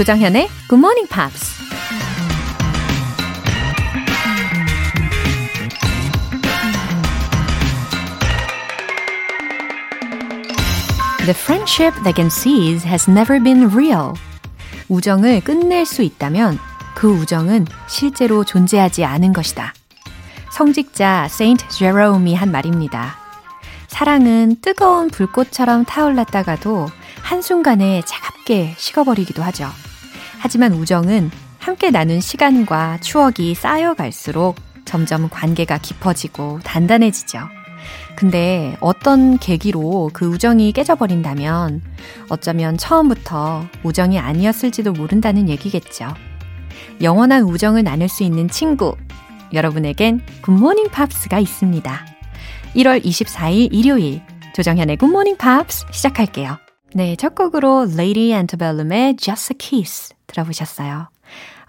조장현의 Good Morning Pops. The friendship that can seize has never been real. 우정을 끝낼 수 있다면 그 우정은 실제로 존재하지 않은 것이다. 성직자 세인트 제로움이 한 말입니다. 사랑은 뜨거운 불꽃처럼 타올랐다가도 한순간에 차갑게 식어버리기도 하죠. 하지만 우정은 함께 나눈 시간과 추억이 쌓여갈수록 점점 관계가 깊어지고 단단해지죠. 근데 어떤 계기로 그 우정이 깨져버린다면 어쩌면 처음부터 우정이 아니었을지도 모른다는 얘기겠죠. 영원한 우정을 나눌 수 있는 친구. 여러분에겐 굿모닝 팝스가 있습니다. 1월 24일 일요일 조정현의 굿모닝 팝스 시작할게요. 네, 첫 곡으로 Lady Antebellum의 Just a Kiss 들어보셨어요.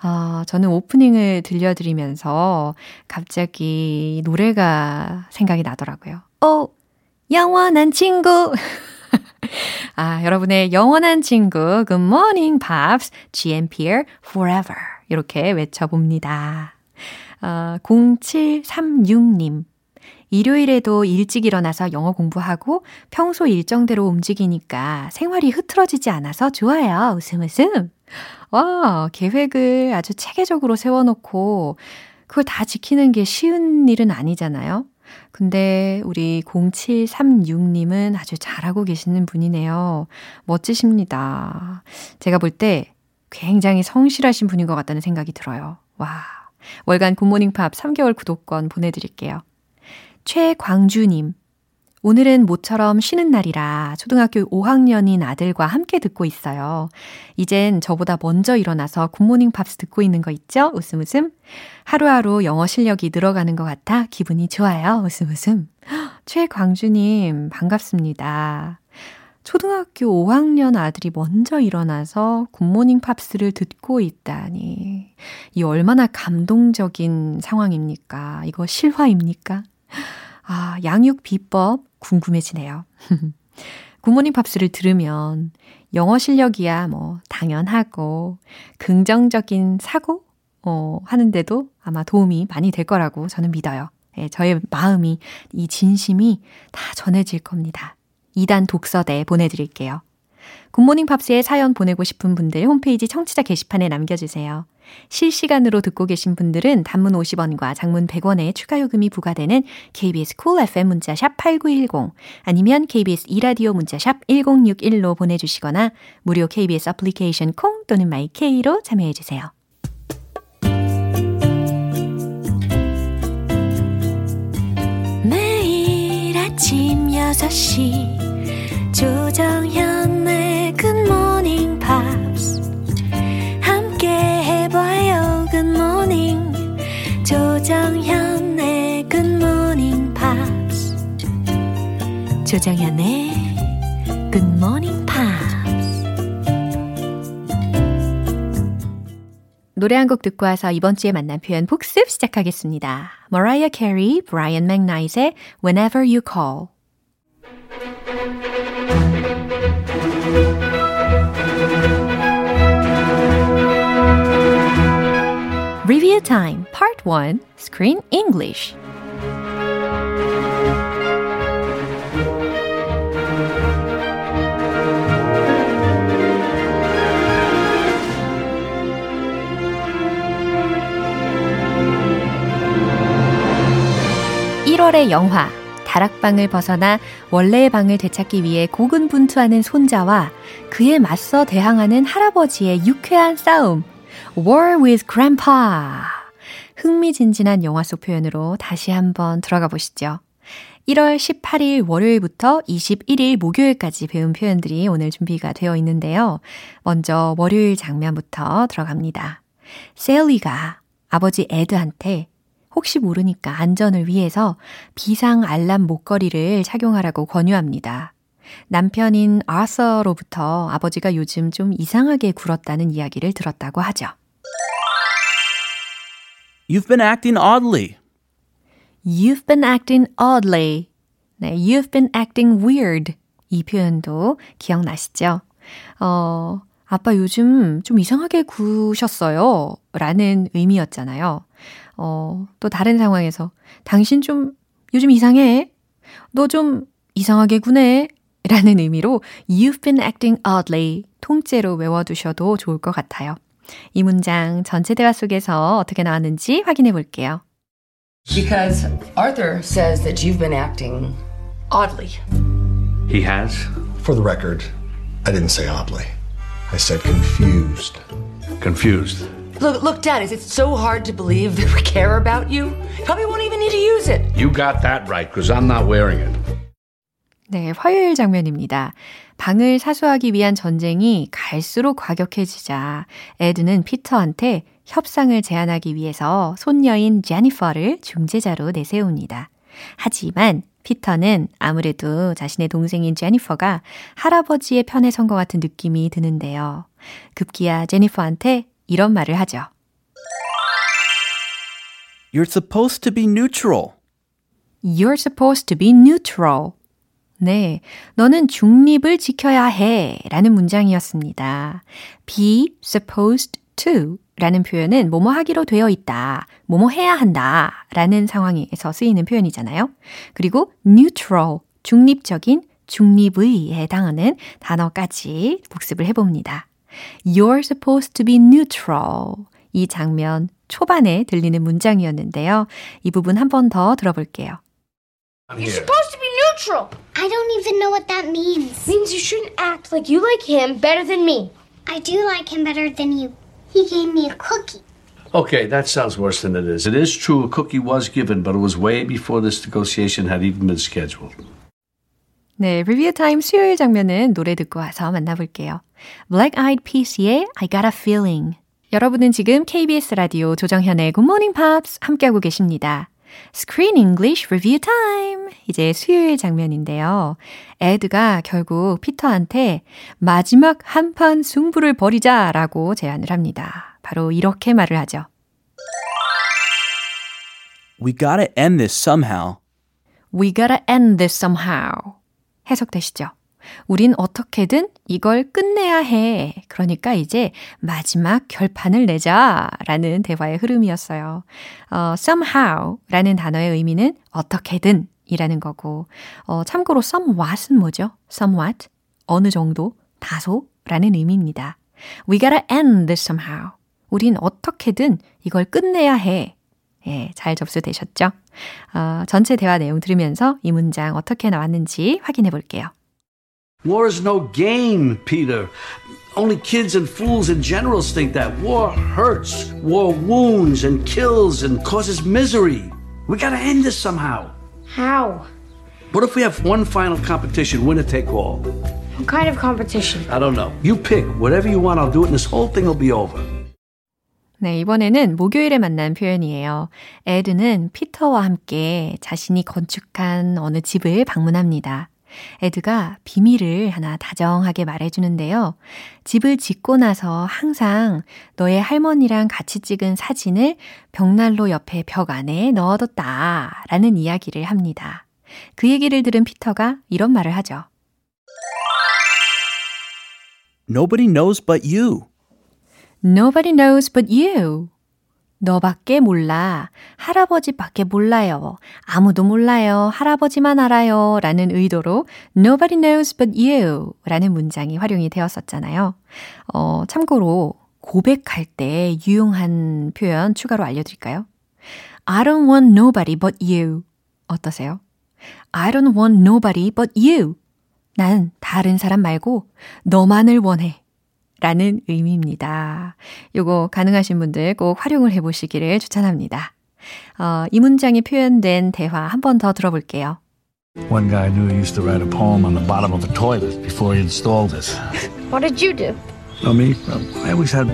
어, 저는 오프닝을 들려드리면서 갑자기 노래가 생각이 나더라고요. 오, 영원한 친구. 아, 여러분의 영원한 친구, Good Morning Pops, GMPR Forever. 이렇게 외쳐봅니다. 어, 0736님. 일요일에도 일찍 일어나서 영어 공부하고 평소 일정대로 움직이니까 생활이 흐트러지지 않아서 좋아요. 웃음 웃음. 와, 계획을 아주 체계적으로 세워놓고 그걸 다 지키는 게 쉬운 일은 아니잖아요. 근데 우리 0736님은 아주 잘하고 계시는 분이네요. 멋지십니다. 제가 볼 때 굉장히 성실하신 분인 것 같다는 생각이 들어요. 와. 월간 굿모닝 팝 3개월 구독권 보내드릴게요. 최광주님. 오늘은 모처럼 쉬는 날이라 초등학교 5학년인 아들과 함께 듣고 있어요. 이젠 저보다 먼저 일어나서 굿모닝 팝스 듣고 있는 거 있죠? 웃음 웃음. 하루하루 영어 실력이 늘어가는 것 같아 기분이 좋아요. 웃음 웃음. 최광주님, 반갑습니다. 초등학교 5학년 아들이 먼저 일어나서 굿모닝 팝스를 듣고 있다니. 이 얼마나 감동적인 상황입니까? 이거 실화입니까? 아, 양육 비법 궁금해지네요. 굿모닝 팝스를 들으면 영어 실력이야 뭐 당연하고 긍정적인 사고 어, 하는데도 아마 도움이 많이 될 거라고 저는 믿어요. 예, 저의 마음이 이 진심이 다 전해질 겁니다. 2단 독서대 보내드릴게요. 굿모닝 팝스에 사연 보내고 싶은 분들 홈페이지 청취자 게시판에 남겨주세요. 실시간으로 듣고 계신 분들은 단문 50원과 장문 100원의 추가 요금이 부과되는 KBS Cool FM 문자샵 8910 아니면 KBS 이라디오 문자샵 1061로 보내주시거나 무료 KBS 애플리케이션 콩 또는 마이케이로 참여해주세요. 매일 아침 6시 조정현의 굿모닝 팝스 조정현의 Morning Pops. 조정현의 Morning Pops. 노래 한 곡 듣고 와서 이번 주에 만난 표현 복습 시작하겠습니다. Mariah Carey, Brian McKnight의 Whenever You Call. Review Time Part 1 Screen English. 1월의 영화 다락방을 벗어나 원래의 방을 되찾기 위해 고군분투하는 손자와 그에 맞서 대항하는 할아버지의 유쾌한 싸움 War with Grandpa. 흥미진진한 영화 속 표현으로 다시 한번 들어가 보시죠. 1월 18일 월요일부터 21일 목요일까지 배운 표현들이 오늘 준비가 되어 있는데요. 먼저 월요일 장면부터 들어갑니다. 셀리가 아버지 에드한테 혹시 모르니까 안전을 위해서 비상 알람 목걸이를 착용하라고 권유합니다. 남편인 아서로부터 아버지가 요즘 좀 이상하게 굴었다는 이야기를 들었다고 하죠. You've been acting oddly. You've been acting oddly. 네, you've been acting weird. 이 표현도 기억나시죠? 어, 아빠 요즘 좀 이상하게 구셨어요. 라는 의미였잖아요. 어, 또 다른 상황에서 당신 좀 요즘 이상해. 너 좀 이상하게 구네. 라는 의미로 You've been acting oddly 통째로 외워두셔도 좋을 것 같아요. 이 문장 전체 대화 속에서 어떻게 나왔는지 확인해 볼게요. Because Arthur says that you've been acting oddly. He has? For the record, I didn't say oddly. I said confused. Confused. Look, look, Dad, is it so hard to believe that we care about you? Probably won't even need to use it. You got that right, because I'm not wearing it. 네, 화요일 장면입니다. 방을 사수하기 위한 전쟁이 갈수록 과격해지자 에드는 피터한테 협상을 제안하기 위해서 손녀인 제니퍼를 중재자로 내세웁니다. 하지만 피터는 아무래도 자신의 동생인 제니퍼가 할아버지의 편에 선 것 같은 느낌이 드는데요. 급기야 제니퍼한테 이런 말을 하죠. You're supposed to be neutral. You're supposed to be neutral. 네. 너는 중립을 지켜야 해. 라는 문장이었습니다. be supposed to 라는 표현은 뭐뭐 하기로 되어 있다. 뭐뭐 해야 한다. 라는 상황에서 쓰이는 표현이잖아요. 그리고 neutral, 중립적인 중립의에 해당하는 단어까지 복습을 해봅니다. You're supposed to be neutral. 이 장면 초반에 들리는 문장이었는데요. 이 부분 한 번 더 들어볼게요. You're supposed to be neutral. I don't even know what that means. Means you shouldn't act like you like him better than me. I do like him better than you. He gave me a cookie. Okay, that sounds worse than it is. It is true a cookie was given, but it was way before this negotiation had even been scheduled. 네, 리뷰 타임 수요일 장면은 노래 듣고 와서 만나볼게요. Black Eyed Peas의 I Got a Feeling. 여러분은 지금 KBS 라디오 조정현의 Good Morning Pops 함께하고 계십니다. Screen English Review Time! 이제 수요일 장면인데요. 에드가 결국 피터한테 마지막 한판 승부를 벌이자 라고 제안을 합니다. 바로 이렇게 말을 하죠. We gotta end this somehow. We gotta end this somehow. 해석되시죠? 우린 어떻게든 이걸 끝내야 해. 그러니까 이제 마지막 결판을 내자. 라는 대화의 흐름이었어요. 어, somehow 라는 단어의 의미는 어떻게든 이라는 거고, 어, 참고로 somewhat은 뭐죠? somewhat. 어느 정도, 다소 라는 의미입니다. We gotta end this somehow. 우린 어떻게든 이걸 끝내야 해. 예, 잘 접수되셨죠? 어, 전체 대화 내용 들으면서 이 문장 어떻게 나왔는지 확인해 볼게요. War is no game, Peter. Only kids and fools and generals think that. War hurts. War wounds and kills and causes misery. We gotta end this somehow. How? What if we have one final competition, winner take all? What kind of competition? I don't know. You pick. Whatever you want, I'll do it, and this whole thing will be over. 네, 이번에는 목요일에 만난 표현이에요. 에드는 피터와 함께 자신이 건축한 어느 집을 방문합니다. 에드가 비밀을 하나 다정하게 말해주는데요. 집을 짓고 나서 항상 너의 할머니랑 같이 찍은 사진을 벽난로 옆에 벽 안에 넣어뒀다. 라는 이야기를 합니다. 그 얘기를 들은 피터가 이런 말을 하죠. Nobody knows but you. Nobody knows but you. 너밖에 몰라. 할아버지밖에 몰라요. 아무도 몰라요. 할아버지만 알아요. 라는 의도로 Nobody knows but you 라는 문장이 활용이 되었었잖아요. 어, 참고로 고백할 때 유용한 표현 추가로 알려드릴까요? I don't want nobody but you. 어떠세요? I don't want nobody but you. 난 다른 사람 말고 너만을 원해. 라는 의미입니다. 요거 가능하신 분들 꼭 활용을 해보시기를 추천합니다. 어, 이 문장이 표현된 대화 한 번 더 들어볼게요. One guy knew he used to write a poem on the bottom of the toilet before he installed it. What did you do? Know me? I always had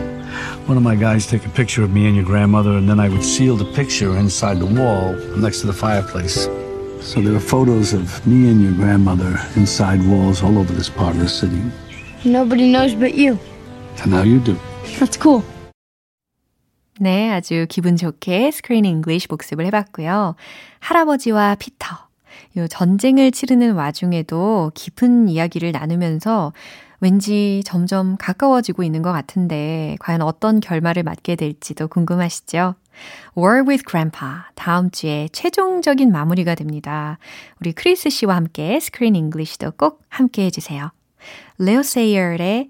one of my guys take a picture of me and your grandmother, and then I would seal the picture inside the wall next to the fireplace. So there are photos of me and your grandmother inside walls all over this part of the city. Nobody knows but you. And now you do. That's cool. 네, 아주 기분 좋게 스크린 잉글리시 복습을 해봤고요. 할아버지와 피터. 요 전쟁을 치르는 와중에도 깊은 이야기를 나누면서 왠지 점점 가까워지고 있는 것 같은데 과연 어떤 결말을 맞게 될지도 궁금하시죠? War with Grandpa 다음 주에 최종적인 마무리가 됩니다. 우리 크리스 씨와 함께 screen English도 꼭 함께 해주세요. 레오 세이어의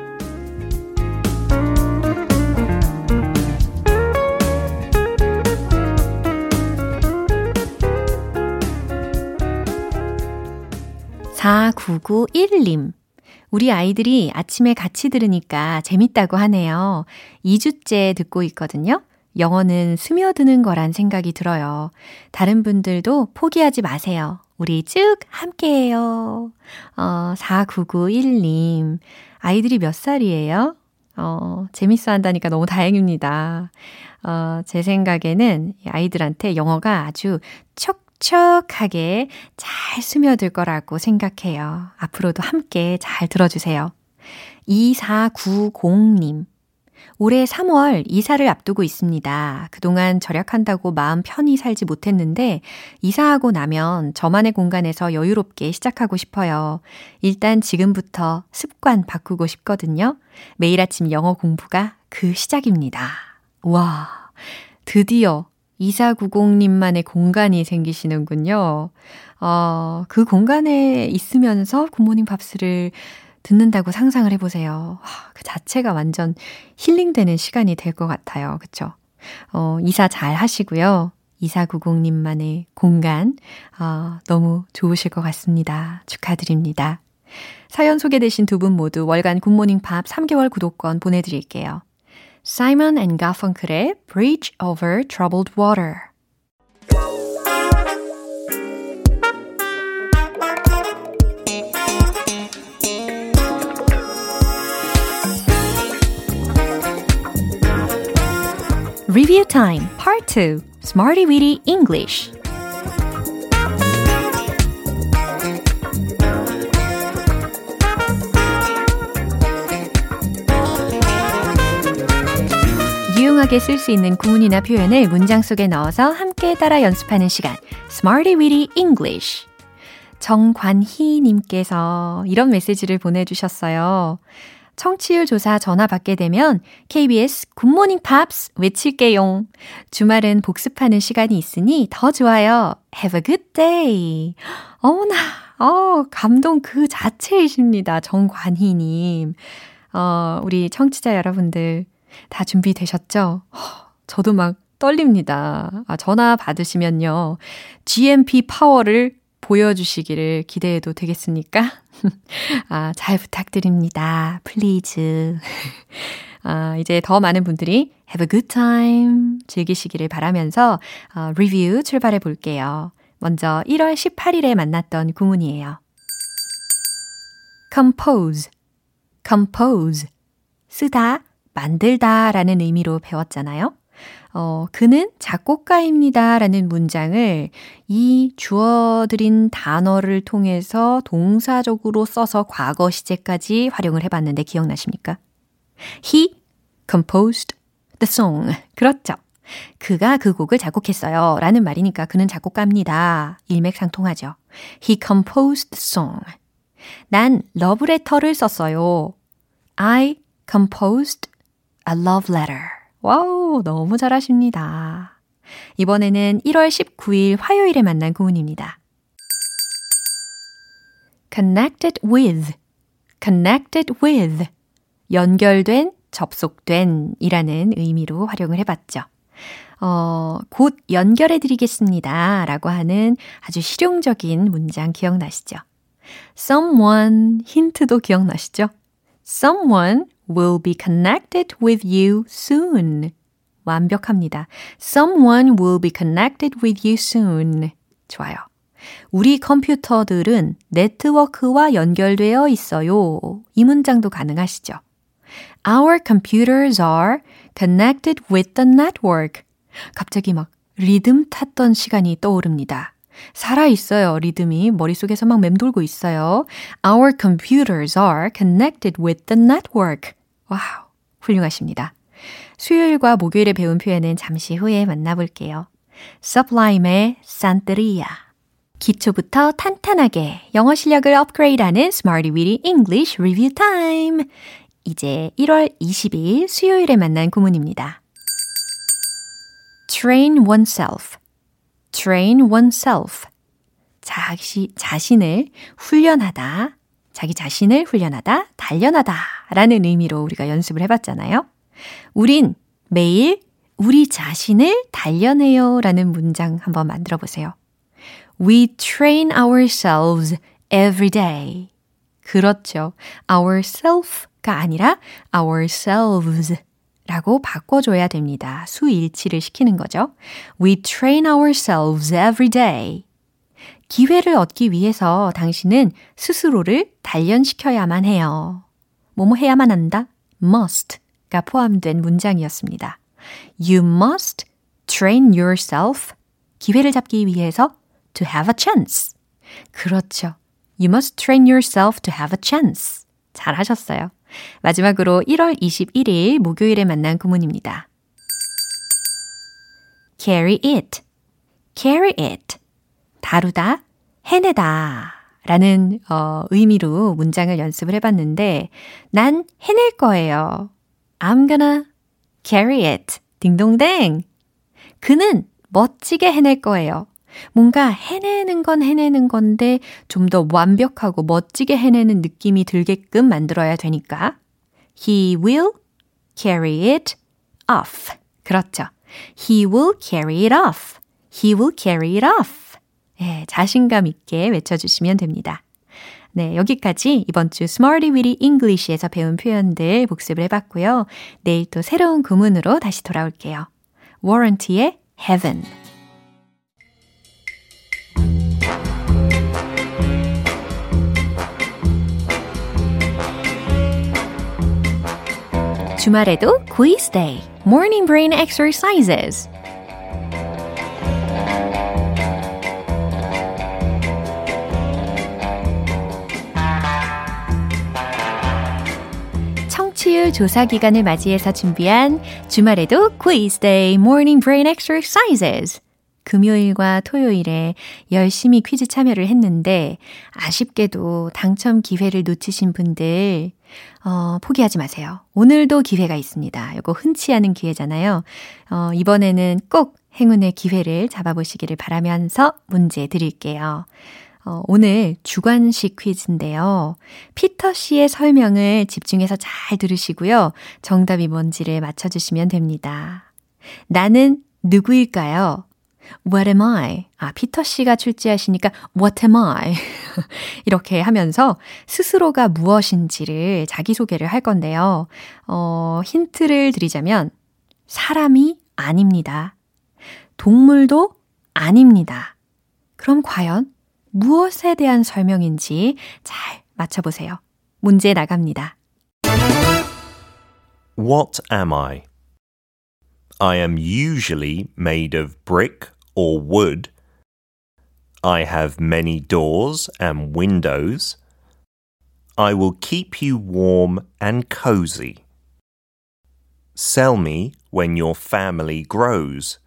(4991님) 우리 아이들이 아침에 같이 들으니까 재밌다고 하네요. 2주째 듣고 있거든요. 영어는 스며드는 거란 생각이 들어요. 다른 분들도 포기하지 마세요. 우리 쭉 함께해요. 어, 4991님. 아이들이 몇 살이에요? 어, 재밌어 한다니까 너무 다행입니다. 어, 제 생각에는 아이들한테 영어가 아주 척 촉촉하게 잘 스며들 거라고 생각해요. 앞으로도 함께 잘 들어주세요. 2490님. 올해 3월 이사를 앞두고 있습니다. 그동안 절약한다고 마음 편히 살지 못했는데 이사하고 나면 저만의 공간에서 여유롭게 시작하고 싶어요. 일단 지금부터 습관 바꾸고 싶거든요. 매일 아침 영어 공부가 그 시작입니다. 와, 드디어 2490님만의 공간이 생기시는군요. 어, 그 공간에 있으면서 굿모닝 팝스를 듣는다고 상상을 해보세요. 그 자체가 완전 힐링되는 시간이 될 것 같아요. 그쵸? 어, 이사 잘 하시고요. 2490님만의 공간, 어, 너무 좋으실 것 같습니다. 축하드립니다. 사연 소개되신 두 분 모두 월간 굿모닝 팝 3개월 구독권 보내드릴게요. Simon and Garfunkel의 Bridge Over Troubled Water. Review Time Part 2 Smarty Weedy English 유용하게 쓸 수 있는 구문이나 표현을 문장 속에 넣어서 함께 따라 연습하는 시간 Smarty Weedy English 정관희님께서 이런 메시지를 보내주셨어요. 청취율 조사 전화 받게 되면 KBS 굿모닝 팝스 외칠게용. 주말은 복습하는 시간이 있으니 더 좋아요. Have a good day. 어머나, 어, 감동 그 자체이십니다. 정관희님. 어, 우리 청취자 여러분들 다 준비되셨죠? 저도 막 떨립니다. 아, 전화 받으시면요. GMP 파워를 보여주시기를 기대해도 되겠습니까? 아, 잘 부탁드립니다. please. 아, 이제 더 많은 분들이 have a good time 즐기시기를 바라면서 어, 리뷰 출발해 볼게요. 먼저 1월 18일에 만났던 구문이에요. compose, compose. 쓰다, 만들다 라는 의미로 배웠잖아요. 어, 그는 작곡가입니다 라는 문장을 이 주어드린 단어를 통해서 동사적으로 써서 과거 시제까지 활용을 해봤는데 기억나십니까? He composed the song. 그렇죠. 그가 그 곡을 작곡했어요. 라는 말이니까 그는 작곡가입니다. 일맥상통하죠. He composed the song. 난 러브레터를 썼어요. I composed a love letter. wow, 너무 잘하십니다. 이번에는 1월 19일 화요일에 만난 구문입니다. connected with, connected with, 연결된, 접속된 이라는 의미로 활용을 해봤죠. 어, 곧 연결해 드리겠습니다. 라고 하는 아주 실용적인 문장 기억나시죠? someone 힌트도 기억나시죠? someone will be connected with you soon. 완벽합니다. Someone will be connected with you soon. 좋아요. 우리 컴퓨터들은 네트워크와 연결되어 있어요. 이 문장도 가능하시죠? Our computers are connected with the network. 갑자기 막 리듬 탔던 시간이 떠오릅니다. 살아 있어요. 리듬이 머릿속에서 막 맴돌고 있어요. Our computers are connected with the network. wow, 훌륭하십니다. 수요일과 목요일에 배운 표현은 잠시 후에 만나볼게요. Sublime의 Santeria. 기초부터 탄탄하게 영어 실력을 업그레이드하는 Smarty Weedy English Review Time. 이제 1월 22일 수요일에 만난 구문입니다. train oneself. train oneself. 자시, 자신을 훈련하다. 자기 자신을 훈련하다, 단련하다 라는 의미로 우리가 연습을 해봤잖아요. 우린 매일 우리 자신을 단련해요 라는 문장 한번 만들어 보세요. We train ourselves every day. 그렇죠. ourself가 아니라 ourselves 라고 바꿔줘야 됩니다. 수일치를 시키는 거죠. We train ourselves every day. 기회를 얻기 위해서 당신은 스스로를 단련시켜야만 해요. 뭐뭐 해야만 한다? must가 포함된 문장이었습니다. You must train yourself. 기회를 잡기 위해서 to have a chance. 그렇죠. You must train yourself to have a chance. 잘 하셨어요. 마지막으로 1월 21일 목요일에 만난 구문입니다. carry it, carry it. 다루다, 해내다. 라는 어, 의미로 문장을 연습을 해봤는데 난 해낼 거예요. I'm gonna carry it. 딩동댕. 그는 멋지게 해낼 거예요. 뭔가 해내는 건 해내는 건데 좀 더 완벽하고 멋지게 해내는 느낌이 들게끔 만들어야 되니까 He will carry it off. 그렇죠. He will carry it off. He will carry it off. 예, 자신감 있게 외쳐주시면 됩니다. 네, 여기까지 이번 주 Smarty Weedy English에서 배운 표현들 복습을 해봤고요. 내일 또 새로운 구문으로 다시 돌아올게요. Warranty의 Heaven. 주말에도 quiz day, morning brain exercises. 청취율 조사 기간을 맞이해서 준비한 주말에도 quiz day, morning brain exercises. 금요일과 토요일에 열심히 퀴즈 참여를 했는데 아쉽게도 당첨 기회를 놓치신 분들 어, 포기하지 마세요. 오늘도 기회가 있습니다. 이거 흔치 않은 기회잖아요. 어, 이번에는 꼭 행운의 기회를 잡아보시기를 바라면서 문제 드릴게요. 어, 오늘 주관식 퀴즈인데요. 피터 씨의 설명을 집중해서 잘 들으시고요. 정답이 뭔지를 맞춰주시면 됩니다. 나는 누구일까요? What am I? 아, 피터 씨가 출제하시니까 What am I? 이렇게 하면서 스스로가 무엇인지를 자기소개를 할 건데요. 어, 힌트를 드리자면 사람이 아닙니다. 동물도 아닙니다. 그럼 과연 무엇에 대한 설명인지 잘 맞춰보세요. 문제 나갑니다. What am I? I am usually made of brick or wood. I have many doors and windows. I will keep you warm and cozy. Sell me when your family grows.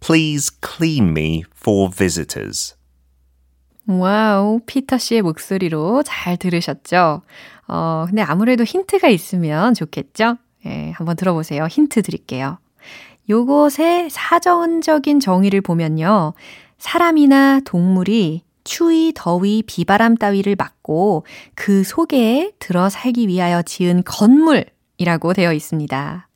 Please clean me for visitors. wow, 피터 씨의 목소리로 잘 들으셨죠? 어, 근데 아무래도 힌트가 있으면 좋겠죠? 예, 한번 들어보세요. 힌트 드릴게요. 요것의 사전적인 정의를 보면요. 사람이나 동물이 추위, 더위, 비바람 따위를 막고 그 속에 들어 살기 위하여 지은 건물이라고 되어 있습니다.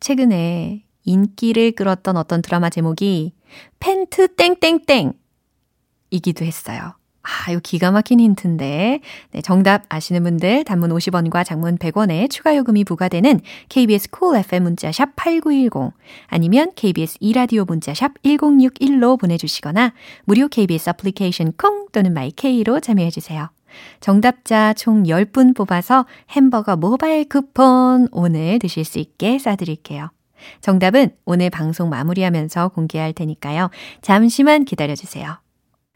최근에 인기를 끌었던 어떤 드라마 제목이 펜트 땡땡땡 이기도 했어요. 아, 이거 기가 막힌 힌트인데. 네, 정답 아시는 분들 단문 50원과 장문 100원에 추가 요금이 부과되는 KBS Cool FM 문자샵 8910 아니면 KBS 2라디오 문자샵 1061로 보내 주시거나 무료 KBS 애플리케이션 콩 또는 My K로 참여해 주세요. 정답자 총 10분 뽑아서 햄버거 모바일 쿠폰 오늘 드실 수 있게 쏴드릴게요. 정답은 오늘 방송 마무리하면서 공개할 테니까요. 잠시만 기다려주세요.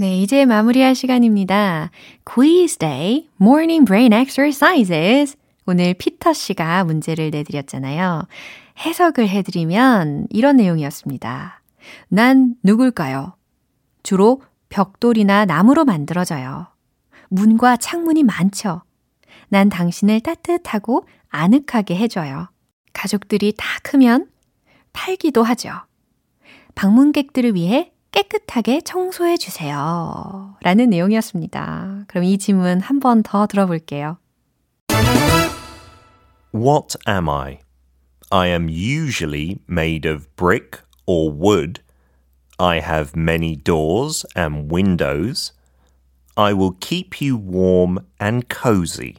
네, 이제 마무리할 시간입니다. Quiz Day Morning Brain Exercises 오늘 피터 씨가 문제를 내드렸잖아요. 해석을 해드리면 이런 내용이었습니다. 난 누굴까요? 주로 벽돌이나 나무로 만들어져요. 문과 창문이 많죠. 난 당신을 따뜻하고 아늑하게 해줘요. 가족들이 다 크면 팔기도 하죠. 방문객들을 위해 깨끗하게 청소해 주세요. 라는 내용이었습니다. 그럼 이 질문 한 번 더 들어볼게요. What am I? I am usually made of brick or wood. I have many doors and windows. I will keep you warm and cozy.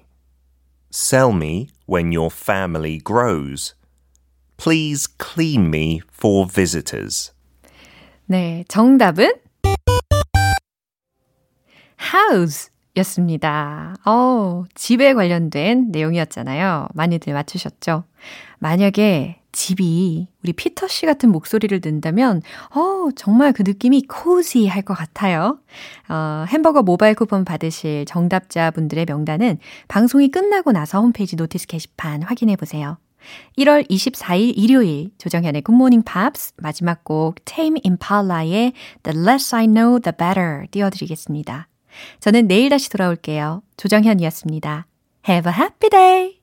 Sell me when your family grows. Please clean me for visitors. 네, 정답은 house 였습니다. 어, 집에 관련된 내용이었잖아요. 많이들 맞추셨죠? 만약에 집이 우리 피터 씨 같은 목소리를 듣는다면, 어, 정말 그 느낌이 cozy 할것 같아요. 어, 햄버거 모바일 쿠폰 받으실 정답자분들의 명단은 방송이 끝나고 나서 홈페이지 notice 게시판 확인해 보세요. 1월 24일 일요일 조정현의 굿모닝 팝스 마지막 곡 Tame Impala의 The Less I Know The Better 띄워드리겠습니다. 저는 내일 다시 돌아올게요. 조정현이었습니다. Have a happy day!